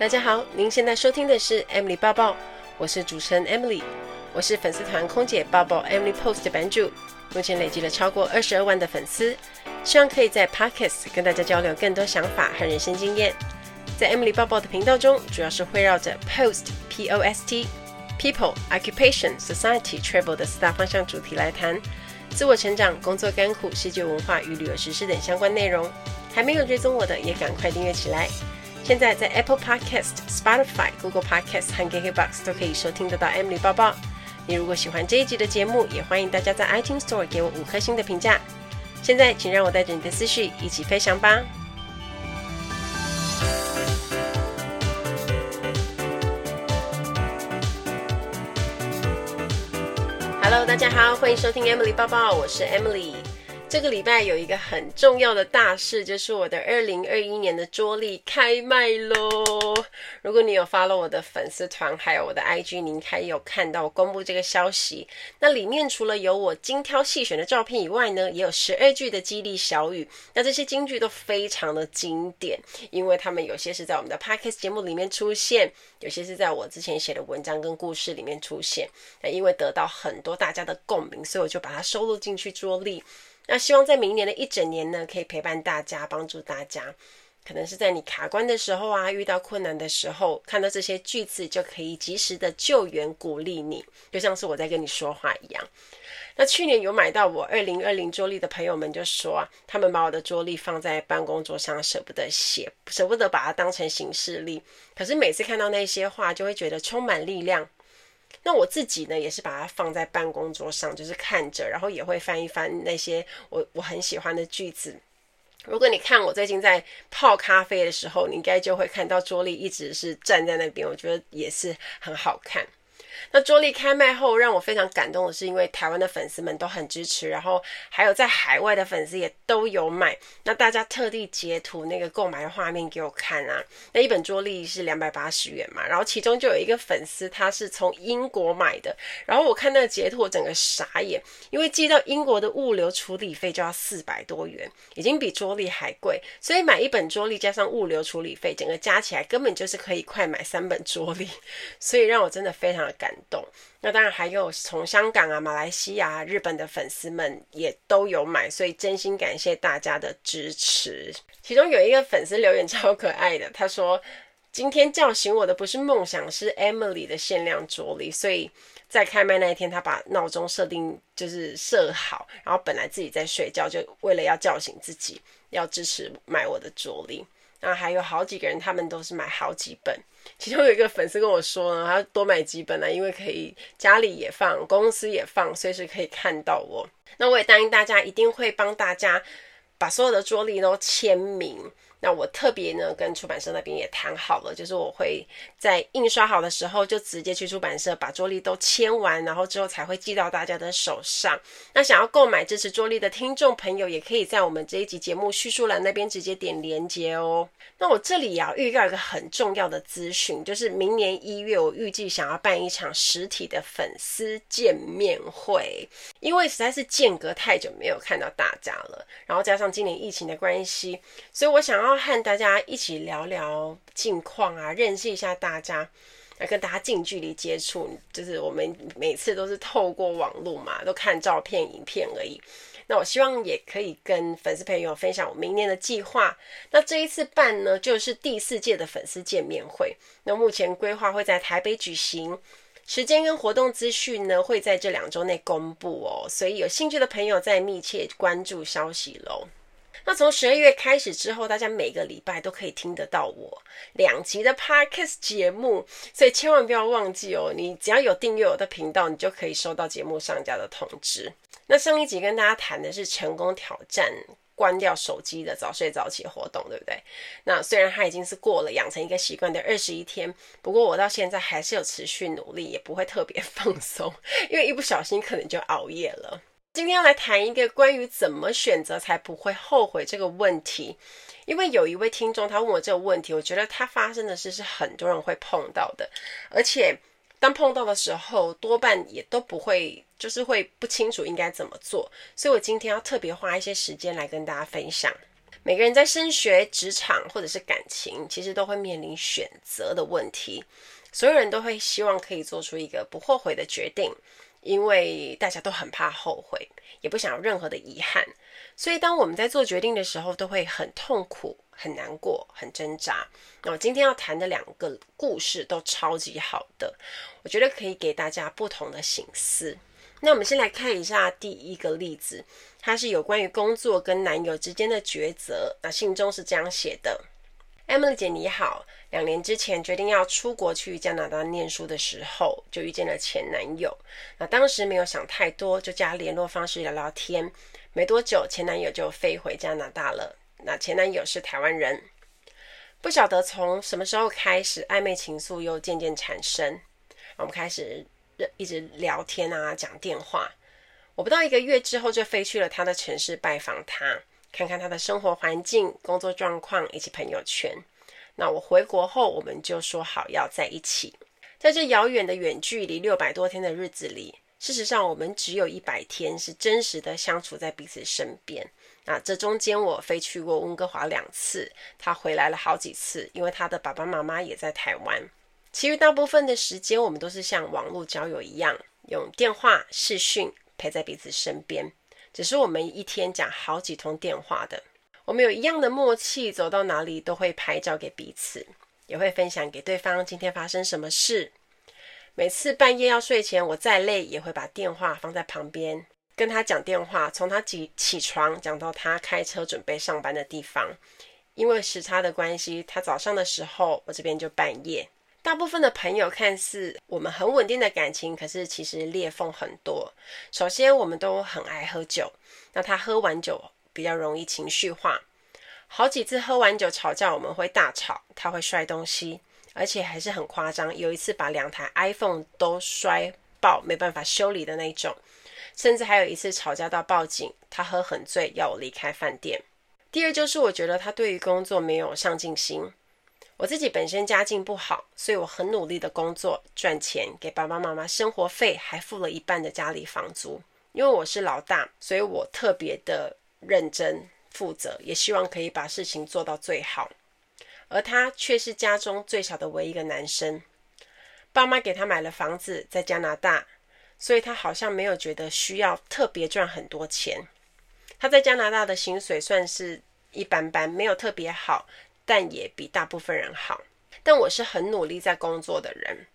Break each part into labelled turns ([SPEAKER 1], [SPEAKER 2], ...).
[SPEAKER 1] 大家好，您现在收听的是 Emily 报报，我是主持人 Emily，我是粉丝团空姐报报 Emily Post 的版主，目前累积了超过二十二万的粉丝，希望可以在 Podcast 跟大家交流更多想法和人生经验。在 Emily 报报的频道中，主要是围绕着 Post P O S T People Occupation Society Travel 的四大方向主题来谈自我成长、工作甘苦、世界文化与旅游实事等相关内容。还没有追踪我的，也赶快订阅起来。现在在 Apple Podcast、Spotify、Google Podcast 和 KKBox 都可以收听得到 Emily 报报。你如果喜欢这一集的节目，也欢迎大家在 iTunes Store 给我五颗星的评价。现在，请让我带着你的思绪一起飞翔吧。Hello，大家好，欢迎收听 Emily 报报，我是 Emily。这个礼拜有一个很重要的大事，就是我的二零二一年的桌历开卖喽！如果你有 follow 我的粉丝团，还有我的 IG，您还有看到我公布这个消息。那里面除了有我精挑细选的照片以外呢，也有十二句的激励小语。那这些金句都非常的经典，因为他们有些是在我们的 Podcast 节目里面出现，有些是在我之前写的文章跟故事里面出现。那因为得到很多大家的共鸣，所以我就把它收录进去桌历。那希望在明年的一整年呢，可以陪伴大家，帮助大家。可能是在你卡关的时候啊，遇到困难的时候，看到这些句子就可以及时的救援、鼓励你，就像是我在跟你说话一样。那去年有买到我二零二零桌历的朋友们就说，他们把我的桌历放在办公桌上，舍不得写，舍不得把它当成行事历。可是每次看到那些话，就会觉得充满力量。那我自己呢，也是把它放在办公桌上，就是看着，然后也会翻一翻那些我我很喜欢的句子。如果你看我最近在泡咖啡的时候，你应该就会看到桌立一直是站在那边，我觉得也是很好看。那桌历开卖后，让我非常感动的是，因为台湾的粉丝们都很支持，然后还有在海外的粉丝也都有买。那大家特地截图那个购买画面给我看啊。那一本桌历是两百八十元嘛，然后其中就有一个粉丝他是从英国买的，然后我看那个截图，我整个傻眼，因为寄到英国的物流处理费就要四百多元，已经比桌历还贵，所以买一本桌历加上物流处理费，整个加起来根本就是可以快买三本桌历，所以让我真的非常的感动。那当然还有从香港啊、马来西亚、日本的粉丝们也都有买，所以真心感谢大家的支持。其中有一个粉丝留言超可爱的，他说：“今天叫醒我的不是梦想，是 Emily 的限量桌历。”所以在开麦那一天，他把闹钟设定就是设好，然后本来自己在睡觉，就为了要叫醒自己，要支持买我的桌历。那还有好几个人，他们都是买好几本。其中有一个粉丝跟我说呢，他多买几本呢，因为可以家里也放，公司也放，随时可以看到我。那我也答应大家，一定会帮大家把所有的桌历都签名。那我特别呢，跟出版社那边也谈好了，就是我会在印刷好的时候，就直接去出版社把桌历都签完，然后之后才会寄到大家的手上。那想要购买支持桌历的听众朋友，也可以在我们这一集节目叙述栏那边直接点连接哦。那我这里也要预告一个很重要的资讯，就是明年一月，我预计想要办一场实体的粉丝见面会，因为实在是间隔太久没有看到大家了，然后加上今年疫情的关系，所以我想要。和大家一起聊聊近况啊，认识一下大家，来跟大家近距离接触。就是我们每次都是透过网络嘛，都看照片、影片而已。那我希望也可以跟粉丝朋友分享我明年的计划。那这一次办呢，就是第四届的粉丝见面会。那目前规划会在台北举行，时间跟活动资讯呢会在这两周内公布哦。所以有兴趣的朋友再密切关注消息喽。那从十二月开始之后，大家每个礼拜都可以听得到我两集的 Podcast 节目，所以千万不要忘记哦。你只要有订阅我的频道，你就可以收到节目上架的通知。那上一集跟大家谈的是成功挑战关掉手机的早睡早起活动，对不对？那虽然它已经是过了养成一个习惯的二十一天，不过我到现在还是有持续努力，也不会特别放松，因为一不小心可能就熬夜了。今天要来谈一个关于怎么选择才不会后悔这个问题，因为有一位听众他问我这个问题，我觉得他发生的事是很多人会碰到的，而且当碰到的时候，多半也都不会，就是会不清楚应该怎么做，所以我今天要特别花一些时间来跟大家分享。每个人在升学、职场或者是感情，其实都会面临选择的问题。所有人都会希望可以做出一个不后悔的决定，因为大家都很怕后悔，也不想有任何的遗憾。所以，当我们在做决定的时候，都会很痛苦、很难过、很挣扎。那我今天要谈的两个故事都超级好的，我觉得可以给大家不同的省思。那我们先来看一下第一个例子，它是有关于工作跟男友之间的抉择。那信中是这样写的：Emily 姐你好。两年之前决定要出国去加拿大念书的时候，就遇见了前男友。那当时没有想太多，就加联络方式聊聊天。没多久，前男友就飞回加拿大了。那前男友是台湾人，不晓得从什么时候开始，暧昧情愫又渐渐产生。我们开始一直聊天啊，讲电话。我不到一个月之后，就飞去了他的城市拜访他，看看他的生活环境、工作状况以及朋友圈。那我回国后，我们就说好要在一起。在这遥远的远距离六百多天的日子里，事实上我们只有一百天是真实的相处在彼此身边。那这中间我飞去过温哥华两次，他回来了好几次，因为他的爸爸妈妈也在台湾。其余大部分的时间，我们都是像网络交友一样，用电话、视讯陪在彼此身边。只是我们一天讲好几通电话的。我们有一样的默契，走到哪里都会拍照给彼此，也会分享给对方今天发生什么事。每次半夜要睡前，我再累也会把电话放在旁边，跟他讲电话，从他起起床讲到他开车准备上班的地方。因为时差的关系，他早上的时候，我这边就半夜。大部分的朋友看似我们很稳定的感情，可是其实裂缝很多。首先，我们都很爱喝酒，那他喝完酒，比较容易情绪化，好几次喝完酒吵架，我们会大吵，他会摔东西，而且还是很夸张。有一次把两台 iPhone 都摔爆，没办法修理的那种。甚至还有一次吵架到报警，他喝很醉，要我离开饭店。第二就是我觉得他对于工作没有上进心。我自己本身家境不好，所以我很努力的工作赚钱，给爸爸妈妈生活费，还付了一半的家里房租。因为我是老大，所以我特别的。认真负责，也希望可以把事情做到最好。而他却是家中最小的唯一一个男生，爸妈给他买了房子在加拿大，所以他好像没有觉得需要特别赚很多钱。他在加拿大的薪水算是一般般，没有特别好，但也比大部分人好。但我是很努力在工作的人，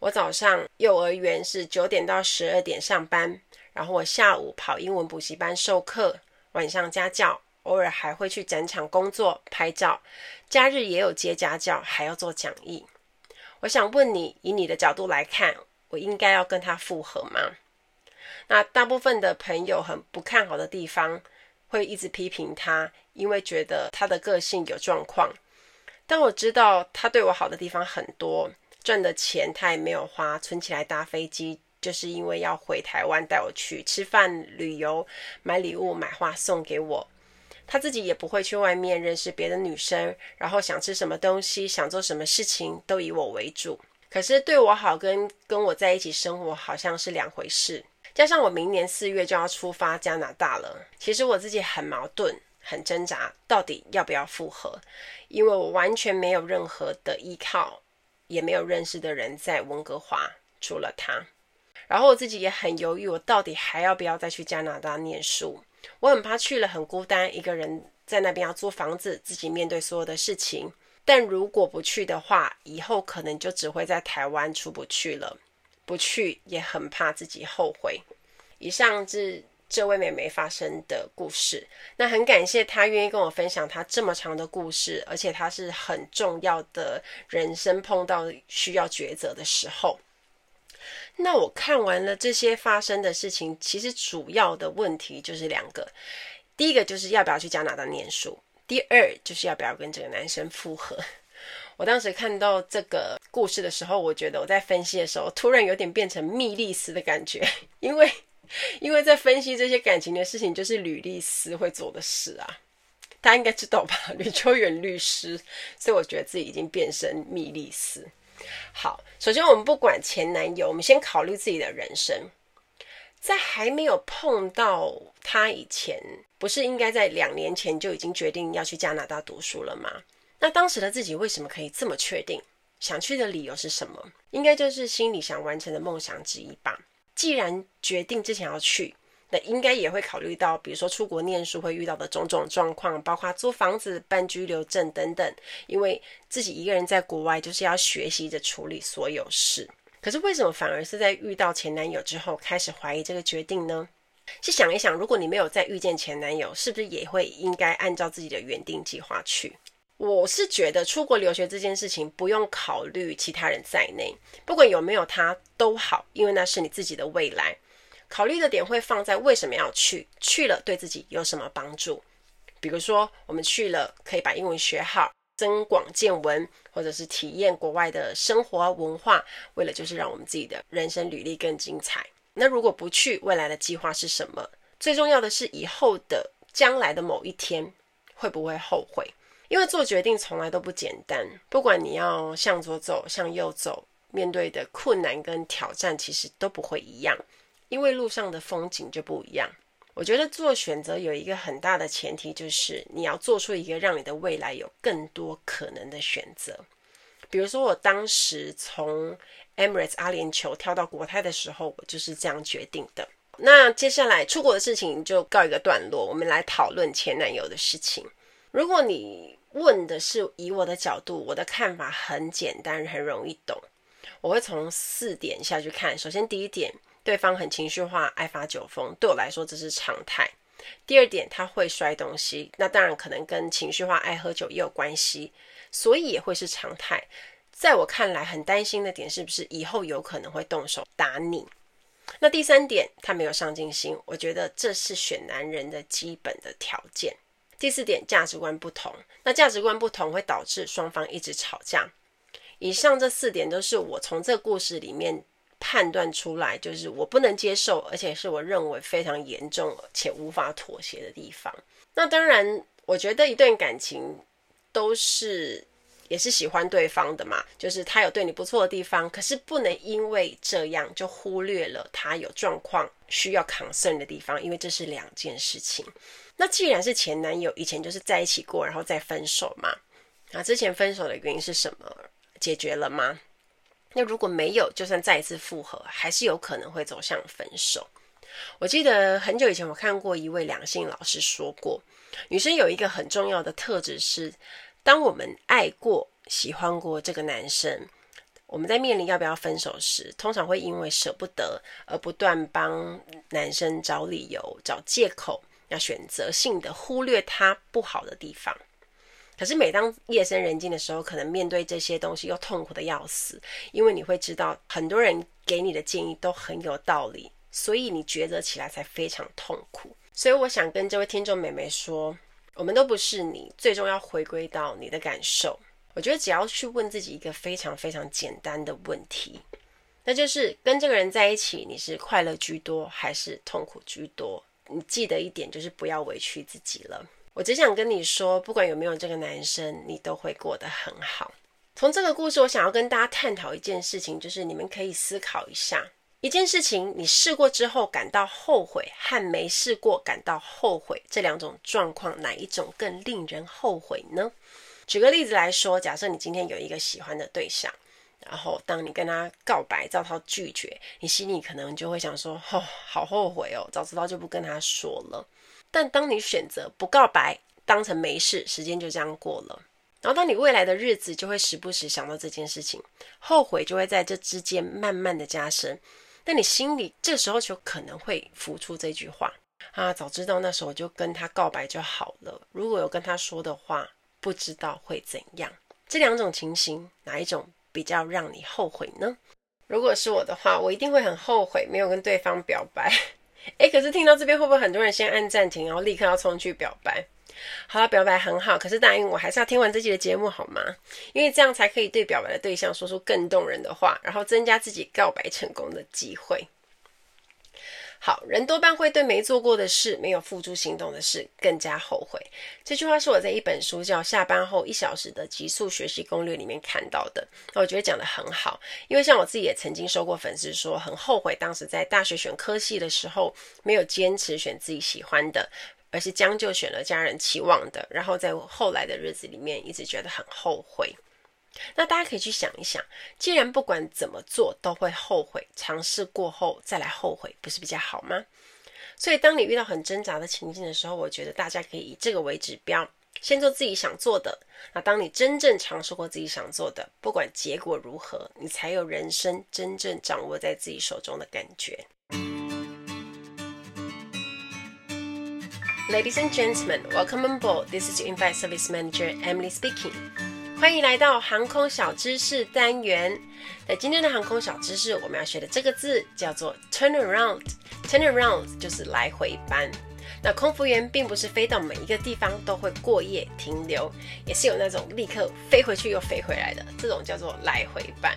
[SPEAKER 1] 我早上幼儿园是九点到十二点上班，然后我下午跑英文补习班授课。晚上家教，偶尔还会去展场工作拍照，假日也有接家教，还要做讲义。我想问你，以你的角度来看，我应该要跟他复合吗？那大部分的朋友很不看好的地方，会一直批评他，因为觉得他的个性有状况。但我知道他对我好的地方很多，赚的钱他也没有花，存起来搭飞机。就是因为要回台湾带我去吃饭、旅游、买礼物、买花送给我。他自己也不会去外面认识别的女生，然后想吃什么东西、想做什么事情都以我为主。可是对我好跟跟我在一起生活好像是两回事。加上我明年四月就要出发加拿大了，其实我自己很矛盾、很挣扎，到底要不要复合？因为我完全没有任何的依靠，也没有认识的人在温哥华，除了他。然后我自己也很犹豫，我到底还要不要再去加拿大念书？我很怕去了很孤单，一个人在那边要租房子，自己面对所有的事情。但如果不去的话，以后可能就只会在台湾出不去了。不去也很怕自己后悔。以上是这位妹妹发生的故事。那很感谢她愿意跟我分享她这么长的故事，而且她是很重要的人生碰到需要抉择的时候。那我看完了这些发生的事情，其实主要的问题就是两个。第一个就是要不要去加拿大念书，第二就是要不要跟这个男生复合。我当时看到这个故事的时候，我觉得我在分析的时候，突然有点变成密利斯的感觉，因为因为在分析这些感情的事情，就是吕律师会做的事啊，大家应该知道吧？吕秋远律师，所以我觉得自己已经变成密利斯。好，首先我们不管前男友，我们先考虑自己的人生。在还没有碰到他以前，不是应该在两年前就已经决定要去加拿大读书了吗？那当时的自己为什么可以这么确定？想去的理由是什么？应该就是心里想完成的梦想之一吧。既然决定之前要去，那应该也会考虑到，比如说出国念书会遇到的种种状况，包括租房子、办居留证等等。因为自己一个人在国外，就是要学习着处理所有事。可是为什么反而是在遇到前男友之后，开始怀疑这个决定呢？去想一想，如果你没有再遇见前男友，是不是也会应该按照自己的原定计划去？我是觉得出国留学这件事情不用考虑其他人在内，不管有没有他都好，因为那是你自己的未来。考虑的点会放在为什么要去，去了对自己有什么帮助？比如说我们去了可以把英文学好，增广见闻，或者是体验国外的生活文化，为了就是让我们自己的人生履历更精彩。那如果不去，未来的计划是什么？最重要的是以后的将来的某一天会不会后悔？因为做决定从来都不简单，不管你要向左走、向右走，面对的困难跟挑战其实都不会一样，因为路上的风景就不一样。我觉得做选择有一个很大的前提，就是你要做出一个让你的未来有更多可能的选择。比如说，我当时从 Emirates 阿联酋跳到国泰的时候，我就是这样决定的。那接下来出国的事情就告一个段落，我们来讨论前男友的事情。如果你问的是以我的角度，我的看法很简单，很容易懂。我会从四点下去看。首先，第一点，对方很情绪化，爱发酒疯，对我来说这是常态。第二点，他会摔东西，那当然可能跟情绪化、爱喝酒也有关系，所以也会是常态。在我看来，很担心的点是不是以后有可能会动手打你？那第三点，他没有上进心，我觉得这是选男人的基本的条件。第四点，价值观不同。那价值观不同会导致双方一直吵架。以上这四点都是我从这个故事里面判断出来，就是我不能接受，而且是我认为非常严重且无法妥协的地方。那当然，我觉得一段感情都是。也是喜欢对方的嘛，就是他有对你不错的地方，可是不能因为这样就忽略了他有状况需要 concern 的地方，因为这是两件事情。那既然是前男友，以前就是在一起过，然后再分手嘛，那之前分手的原因是什么？解决了吗？那如果没有，就算再一次复合，还是有可能会走向分手。我记得很久以前我看过一位两性老师说过，女生有一个很重要的特质是。当我们爱过、喜欢过这个男生，我们在面临要不要分手时，通常会因为舍不得而不断帮男生找理由、找借口，要选择性的忽略他不好的地方。可是每当夜深人静的时候，可能面对这些东西又痛苦的要死，因为你会知道很多人给你的建议都很有道理，所以你抉择起来才非常痛苦。所以我想跟这位听众妹妹说。我们都不是你，最终要回归到你的感受。我觉得只要去问自己一个非常非常简单的问题，那就是跟这个人在一起，你是快乐居多还是痛苦居多？你记得一点，就是不要委屈自己了。我只想跟你说，不管有没有这个男生，你都会过得很好。从这个故事，我想要跟大家探讨一件事情，就是你们可以思考一下。一件事情，你试过之后感到后悔，和没试过感到后悔，这两种状况，哪一种更令人后悔呢？举个例子来说，假设你今天有一个喜欢的对象，然后当你跟他告白遭到拒绝，你心里可能就会想说：“哦，好后悔哦，早知道就不跟他说了。”但当你选择不告白，当成没事，时间就这样过了。然后当你未来的日子就会时不时想到这件事情，后悔就会在这之间慢慢的加深。那你心里这时候就可能会浮出这句话啊，早知道那时候就跟他告白就好了。如果有跟他说的话，不知道会怎样。这两种情形，哪一种比较让你后悔呢？如果是我的话，我一定会很后悔没有跟对方表白。诶，可是听到这边会不会很多人先按暂停，然后立刻要冲去表白？好了，表白很好，可是答应我还是要听完这期的节目好吗？因为这样才可以对表白的对象说出更动人的话，然后增加自己告白成功的机会。好，人多半会对没做过的事、没有付诸行动的事更加后悔。这句话是我在一本书叫《下班后一小时的极速学习攻略》里面看到的。那我觉得讲得很好，因为像我自己也曾经收过粉丝说，很后悔当时在大学选科系的时候没有坚持选自己喜欢的，而是将就选了家人期望的，然后在后来的日子里面一直觉得很后悔。那大家可以去想一想，既然不管怎么做都会后悔，尝试过后再来后悔，不是比较好吗？所以，当你遇到很挣扎的情境的时候，我觉得大家可以以这个为指标，先做自己想做的。那当你真正尝试过自己想做的，不管结果如何，你才有人生真正掌握在自己手中的感觉。Ladies and gentlemen, welcome on board. This is your invite service manager Emily speaking. 欢迎来到航空小知识单元。在今天的航空小知识，我们要学的这个字叫做 turn around。turn around 就是来回班。那空服员并不是飞到每一个地方都会过夜停留，也是有那种立刻飞回去又飞回来的，这种叫做来回班。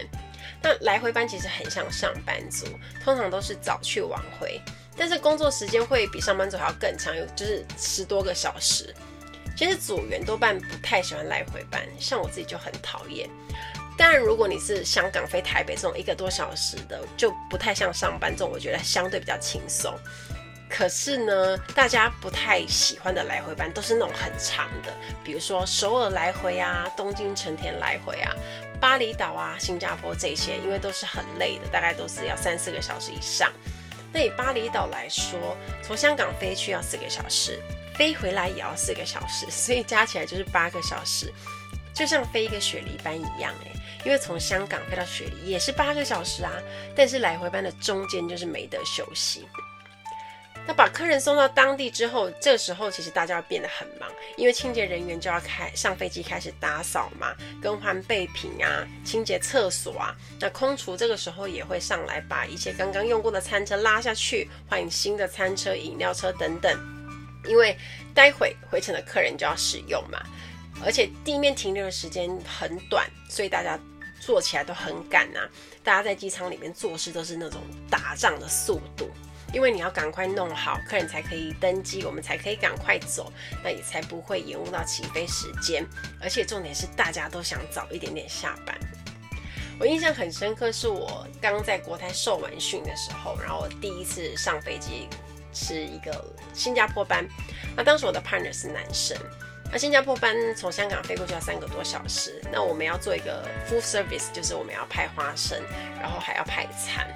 [SPEAKER 1] 那来回班其实很像上班族，通常都是早去晚回，但是工作时间会比上班族还要更长，有就是十多个小时。其实组员多半不太喜欢来回班，像我自己就很讨厌。当然，如果你是香港飞台北这种一个多小时的，就不太像上班这种，我觉得相对比较轻松。可是呢，大家不太喜欢的来回班都是那种很长的，比如说首尔来回啊、东京成田来回啊、巴厘岛啊、新加坡这些，因为都是很累的，大概都是要三四个小时以上。那以巴厘岛来说，从香港飞去要四个小时。飞回来也要四个小时，所以加起来就是八个小时，就像飞一个雪梨班一样哎。因为从香港飞到雪梨也是八个小时啊，但是来回班的中间就是没得休息。那把客人送到当地之后，这时候其实大家会变得很忙，因为清洁人员就要开上飞机开始打扫嘛，更换备品啊，清洁厕所啊。那空厨这个时候也会上来把一些刚刚用过的餐车拉下去，换新的餐车、饮料车等等。因为待会回程的客人就要使用嘛，而且地面停留的时间很短，所以大家做起来都很赶啊。大家在机舱里面做事都是那种打仗的速度，因为你要赶快弄好，客人才可以登机，我们才可以赶快走，那也才不会延误到起飞时间。而且重点是大家都想早一点点下班。我印象很深刻，是我刚在国泰受完训的时候，然后第一次上飞机。是一个新加坡班，那当时我的 partner 是男生，那新加坡班从香港飞过去要三个多小时，那我们要做一个 full service，就是我们要派花生，然后还要派餐，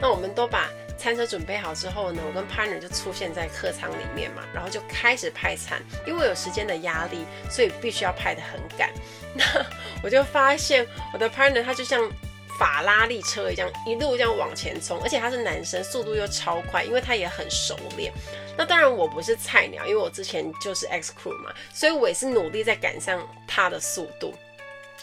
[SPEAKER 1] 那我们都把餐车准备好之后呢，我跟 partner 就出现在客舱里面嘛，然后就开始派餐，因为有时间的压力，所以必须要派得很赶，那我就发现我的 partner 他就像。法拉利车一样一路这样往前冲，而且他是男生，速度又超快，因为他也很熟练。那当然我不是菜鸟，因为我之前就是 X crew 嘛，所以我也是努力在赶上他的速度。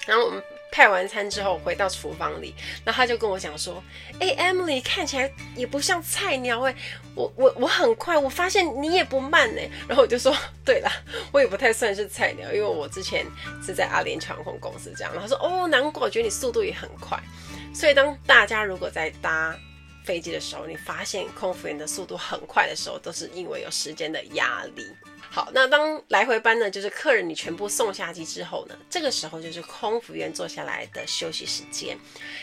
[SPEAKER 1] 然后我们派完餐之后回到厨房里，然后他就跟我讲说：“哎，Emily 看起来也不像菜鸟哎，我我我很快，我发现你也不慢哎。”然后我就说：“ 对啦，我也不太算是菜鸟，因为我之前是在阿联酋航空公司这样。”然后他说：“哦，难怪我觉得你速度也很快。”所以，当大家如果在搭飞机的时候，你发现空服员的速度很快的时候，都是因为有时间的压力。好，那当来回班呢，就是客人你全部送下机之后呢，这个时候就是空服员坐下来的休息时间，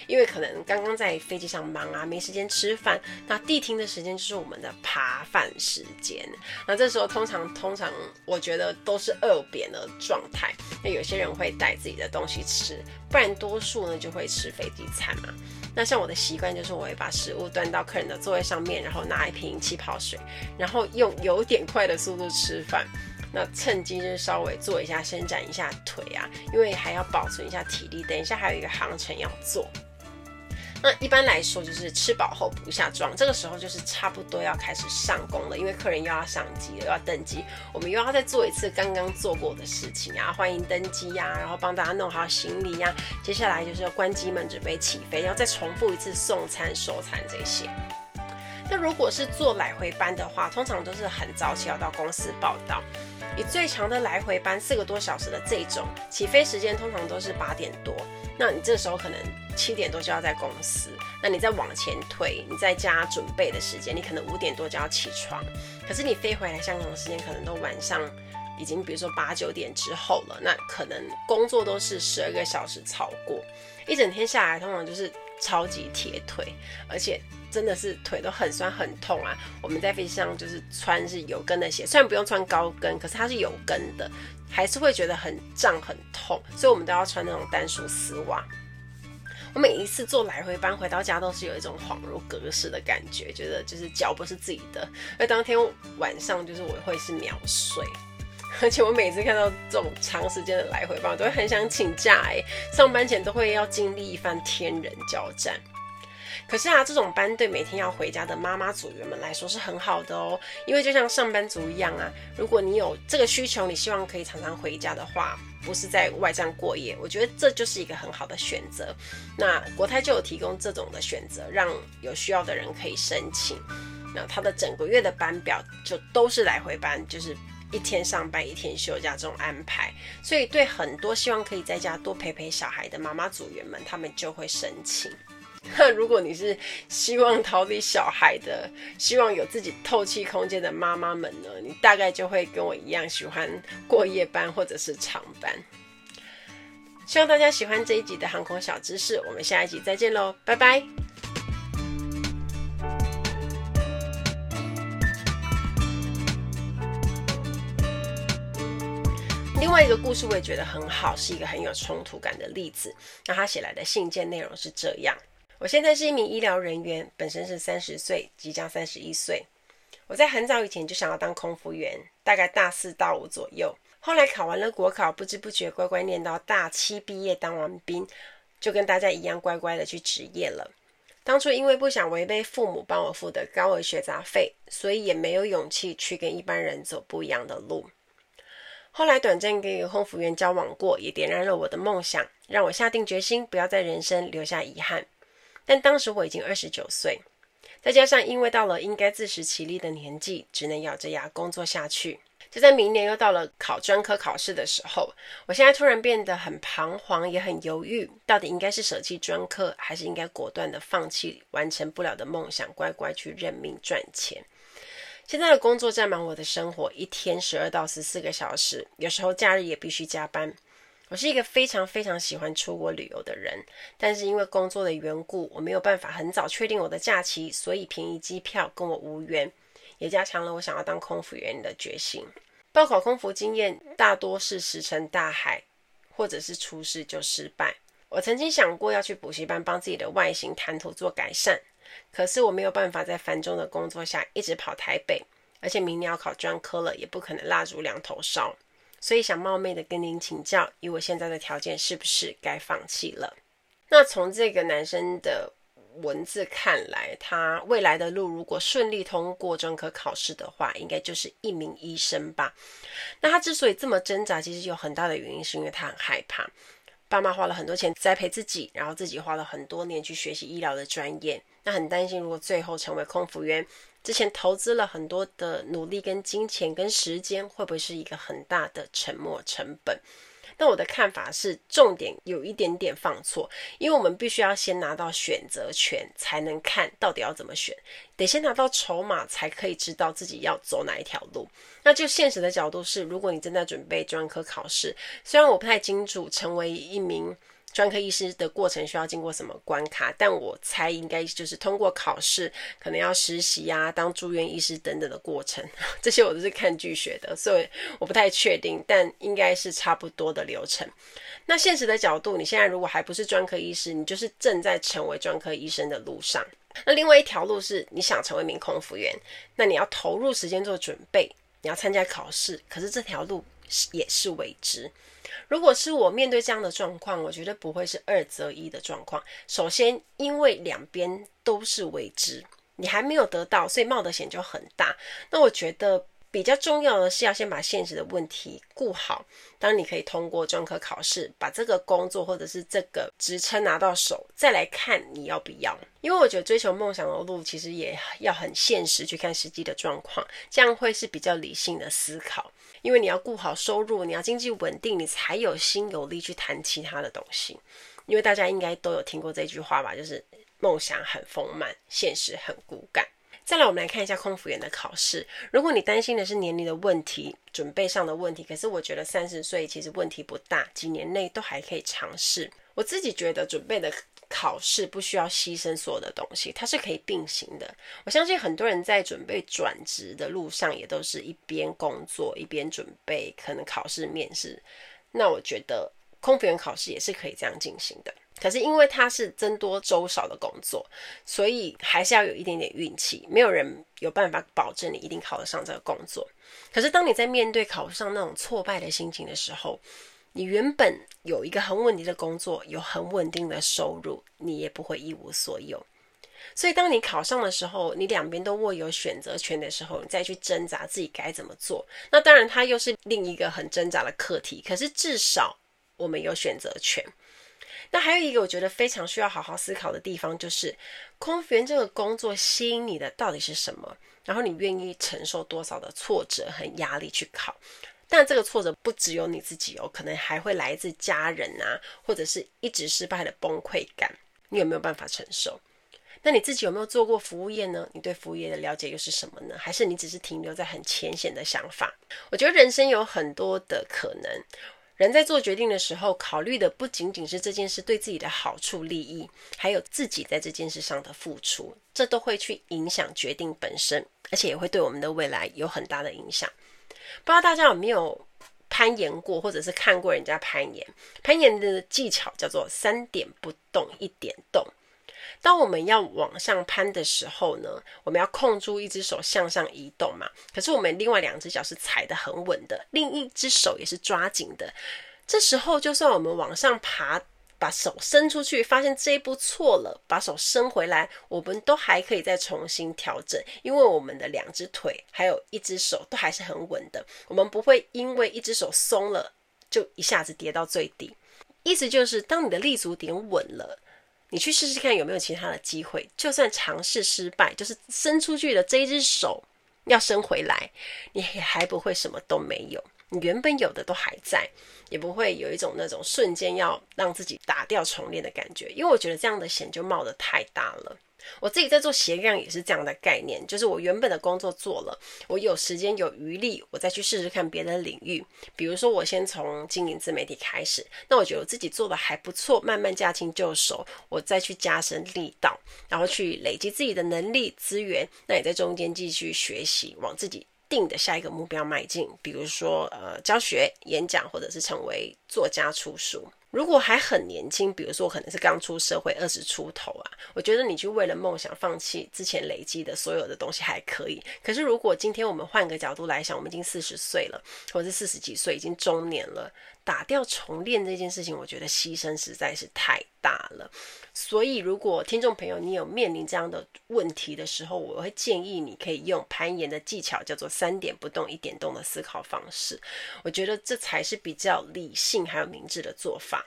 [SPEAKER 1] 因为可能刚刚在飞机上忙啊，没时间吃饭。那地停的时间就是我们的扒饭时间。那这时候通常通常我觉得都是饿扁的状态。那有些人会带自己的东西吃，不然多数呢就会吃飞机餐嘛。那像我的习惯就是，我会把食物端到客人的座位上面，然后拿一瓶气泡水，然后用有点快的速度吃饭。那趁机就稍微做一下伸展一下腿啊，因为还要保存一下体力，等一下还有一个航程要做。那一般来说就是吃饱后补一下妆，这个时候就是差不多要开始上工了，因为客人又要上机了，又要登机，我们又要再做一次刚刚做过的事情啊，欢迎登机呀，然后帮大家弄好行李呀，接下来就是要关机门准备起飞，然后再重复一次送餐收餐这些。那如果是做来回班的话，通常都是很早起要到公司报到。以最长的来回班四个多小时的这种，起飞时间通常都是八点多，那你这时候可能七点多就要在公司，那你再往前推，你在家准备的时间，你可能五点多就要起床，可是你飞回来香港的时间可能都晚上已经，比如说八九点之后了，那可能工作都是十二个小时超过，一整天下来通常就是超级铁腿，而且。真的是腿都很酸很痛啊！我们在飞机上就是穿是有跟的鞋，虽然不用穿高跟，可是它是有跟的，还是会觉得很胀很痛，所以我们都要穿那种单数丝袜。我每一次坐来回班回到家都是有一种恍如隔世的感觉，觉得就是脚不是自己的。而当天晚上就是我会是秒睡，而且我每次看到这种长时间的来回班，我都会很想请假哎，上班前都会要经历一番天人交战。可是啊，这种班对每天要回家的妈妈组员们来说是很好的哦，因为就像上班族一样啊，如果你有这个需求，你希望可以常常回家的话，不是在外站过夜，我觉得这就是一个很好的选择。那国泰就有提供这种的选择，让有需要的人可以申请。那他的整个月的班表就都是来回班，就是一天上班一天休假这种安排，所以对很多希望可以在家多陪陪小孩的妈妈组员们，他们就会申请。那 如果你是希望逃离小孩的，希望有自己透气空间的妈妈们呢，你大概就会跟我一样喜欢过夜班或者是长班。希望大家喜欢这一集的航空小知识，我们下一集再见喽，拜拜。另外一个故事我也觉得很好，是一个很有冲突感的例子。那他写来的信件内容是这样。我现在是一名医疗人员，本身是三十岁，即将三十一岁。我在很早以前就想要当空服员，大概大四大五左右。后来考完了国考，不知不觉乖乖念到大七毕业，当完兵，就跟大家一样乖乖的去职业了。当初因为不想违背父母帮我付的高额学杂费，所以也没有勇气去跟一般人走不一样的路。后来短暂跟一个空服员交往过，也点燃了我的梦想，让我下定决心不要在人生留下遗憾。但当时我已经二十九岁，再加上因为到了应该自食其力的年纪，只能咬着牙工作下去。就在明年又到了考专科考试的时候，我现在突然变得很彷徨，也很犹豫，到底应该是舍弃专科，还是应该果断的放弃完成不了的梦想，乖乖去认命赚钱。现在的工作占满我的生活，一天十二到十四个小时，有时候假日也必须加班。我是一个非常非常喜欢出国旅游的人，但是因为工作的缘故，我没有办法很早确定我的假期，所以便宜机票跟我无缘，也加强了我想要当空服员的决心。报考空服经验大多是石沉大海，或者是出事就失败。我曾经想过要去补习班帮自己的外形谈吐做改善，可是我没有办法在繁重的工作下一直跑台北，而且明年要考专科了，也不可能蜡烛两头烧。所以想冒昧的跟您请教，以我现在的条件，是不是该放弃了？那从这个男生的文字看来，他未来的路如果顺利通过专科考试的话，应该就是一名医生吧？那他之所以这么挣扎，其实有很大的原因，是因为他很害怕。爸妈花了很多钱栽培自己，然后自己花了很多年去学习医疗的专业，那很担心如果最后成为空服员，之前投资了很多的努力跟金钱跟时间，会不会是一个很大的沉没成本？那我的看法是，重点有一点点放错，因为我们必须要先拿到选择权，才能看到底要怎么选，得先拿到筹码，才可以知道自己要走哪一条路。那就现实的角度是，如果你正在准备专科考试，虽然我不太清楚成为一名专科医师的过程需要经过什么关卡，但我猜应该就是通过考试，可能要实习啊，当住院医师等等的过程。这些我都是看剧学的，所以我不太确定，但应该是差不多的流程。那现实的角度，你现在如果还不是专科医师，你就是正在成为专科医生的路上。那另外一条路是你想成为一名空服员，那你要投入时间做准备，你要参加考试，可是这条路也是未知。如果是我面对这样的状况，我觉得不会是二择一的状况。首先，因为两边都是未知，你还没有得到，所以冒的险就很大。那我觉得比较重要的是要先把现实的问题顾好。当你可以通过专科考试，把这个工作或者是这个职称拿到手，再来看你要不要。因为我觉得追求梦想的路其实也要很现实，去看实际的状况，这样会是比较理性的思考。因为你要顾好收入，你要经济稳定，你才有心有力去谈其他的东西。因为大家应该都有听过这句话吧，就是梦想很丰满，现实很骨感。再来，我们来看一下空服员的考试。如果你担心的是年龄的问题、准备上的问题，可是我觉得三十岁其实问题不大，几年内都还可以尝试。我自己觉得准备的考试不需要牺牲所有的东西，它是可以并行的。我相信很多人在准备转职的路上，也都是一边工作一边准备可能考试面试。那我觉得空服员考试也是可以这样进行的。可是因为它是僧多粥少的工作，所以还是要有一点点运气。没有人有办法保证你一定考得上这个工作。可是当你在面对考不上那种挫败的心情的时候，你原本有一个很稳定的工作，有很稳定的收入，你也不会一无所有。所以当你考上的时候，你两边都握有选择权的时候，你再去挣扎自己该怎么做。那当然，它又是另一个很挣扎的课题。可是至少我们有选择权。那还有一个我觉得非常需要好好思考的地方，就是空服员这个工作吸引你的到底是什么？然后你愿意承受多少的挫折和压力去考？但这个挫折不只有你自己哦，可能还会来自家人啊，或者是一直失败的崩溃感，你有没有办法承受？那你自己有没有做过服务业呢？你对服务业的了解又是什么呢？还是你只是停留在很浅显的想法？我觉得人生有很多的可能。人在做决定的时候，考虑的不仅仅是这件事对自己的好处利益，还有自己在这件事上的付出，这都会去影响决定本身，而且也会对我们的未来有很大的影响。不知道大家有没有攀岩过，或者是看过人家攀岩？攀岩的技巧叫做三点不动，一点动。当我们要往上攀的时候呢，我们要控住一只手向上移动嘛。可是我们另外两只脚是踩得很稳的，另一只手也是抓紧的。这时候，就算我们往上爬，把手伸出去，发现这一步错了，把手伸回来，我们都还可以再重新调整，因为我们的两只腿还有一只手都还是很稳的。我们不会因为一只手松了，就一下子跌到最低。意思就是，当你的立足点稳了。你去试试看有没有其他的机会，就算尝试失败，就是伸出去的这一只手要伸回来，你也还不会什么都没有，你原本有的都还在，也不会有一种那种瞬间要让自己打掉重练的感觉，因为我觉得这样的险就冒得太大了。我自己在做斜杠也是这样的概念，就是我原本的工作做了，我有时间有余力，我再去试试看别的领域。比如说，我先从经营自媒体开始，那我觉得我自己做的还不错，慢慢驾轻就熟，我再去加深力道，然后去累积自己的能力资源。那也在中间继续学习，往自己定的下一个目标迈进。比如说，呃，教学、演讲，或者是成为作家出书。如果还很年轻，比如说可能是刚出社会二十出头啊，我觉得你去为了梦想放弃之前累积的所有的东西还可以。可是如果今天我们换个角度来想，我们已经四十岁了，或者是四十几岁，已经中年了。打掉重练这件事情，我觉得牺牲实在是太大了。所以，如果听众朋友你有面临这样的问题的时候，我会建议你可以用攀岩的技巧，叫做三点不动一点动的思考方式。我觉得这才是比较理性还有明智的做法。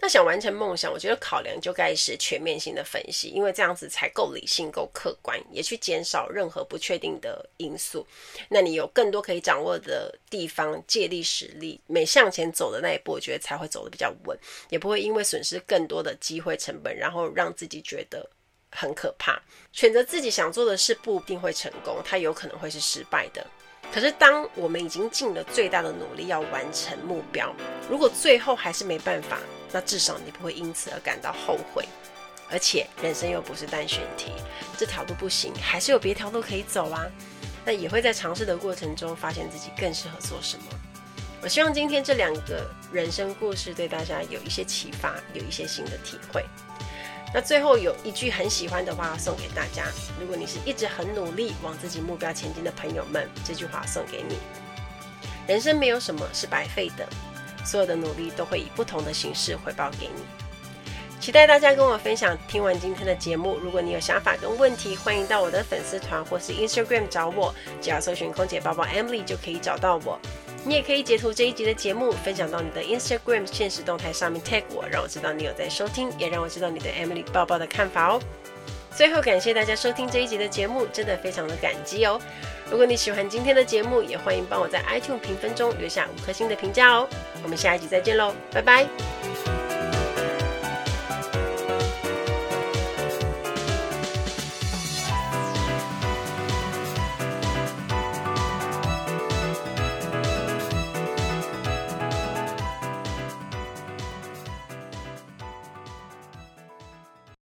[SPEAKER 1] 那想完成梦想，我觉得考量就该是全面性的分析，因为这样子才够理性、够客观，也去减少任何不确定的因素。那你有更多可以掌握的地方，借力使力，每向前走的那一步，我觉得才会走得比较稳，也不会因为损失更多的机会成本，然后让自己觉得很可怕。选择自己想做的事，不一定会成功，它有可能会是失败的。可是，当我们已经尽了最大的努力要完成目标，如果最后还是没办法，那至少你不会因此而感到后悔。而且，人生又不是单选题，这条路不行，还是有别条路可以走啊。那也会在尝试的过程中发现自己更适合做什么。我希望今天这两个人生故事对大家有一些启发，有一些新的体会。那最后有一句很喜欢的话送给大家：如果你是一直很努力往自己目标前进的朋友们，这句话送给你。人生没有什么是白费的，所有的努力都会以不同的形式回报给你。期待大家跟我分享。听完今天的节目，如果你有想法跟问题，欢迎到我的粉丝团或是 Instagram 找我，只要搜寻空姐包包 Emily 就可以找到我。你也可以截图这一集的节目，分享到你的 Instagram 现实动态上面 tag 我，让我知道你有在收听，也让我知道你对 Emily 抱抱的看法哦。最后感谢大家收听这一集的节目，真的非常的感激哦。如果你喜欢今天的节目，也欢迎帮我在 iTunes 评分中留下五颗星的评价哦。我们下一集再见喽，拜拜。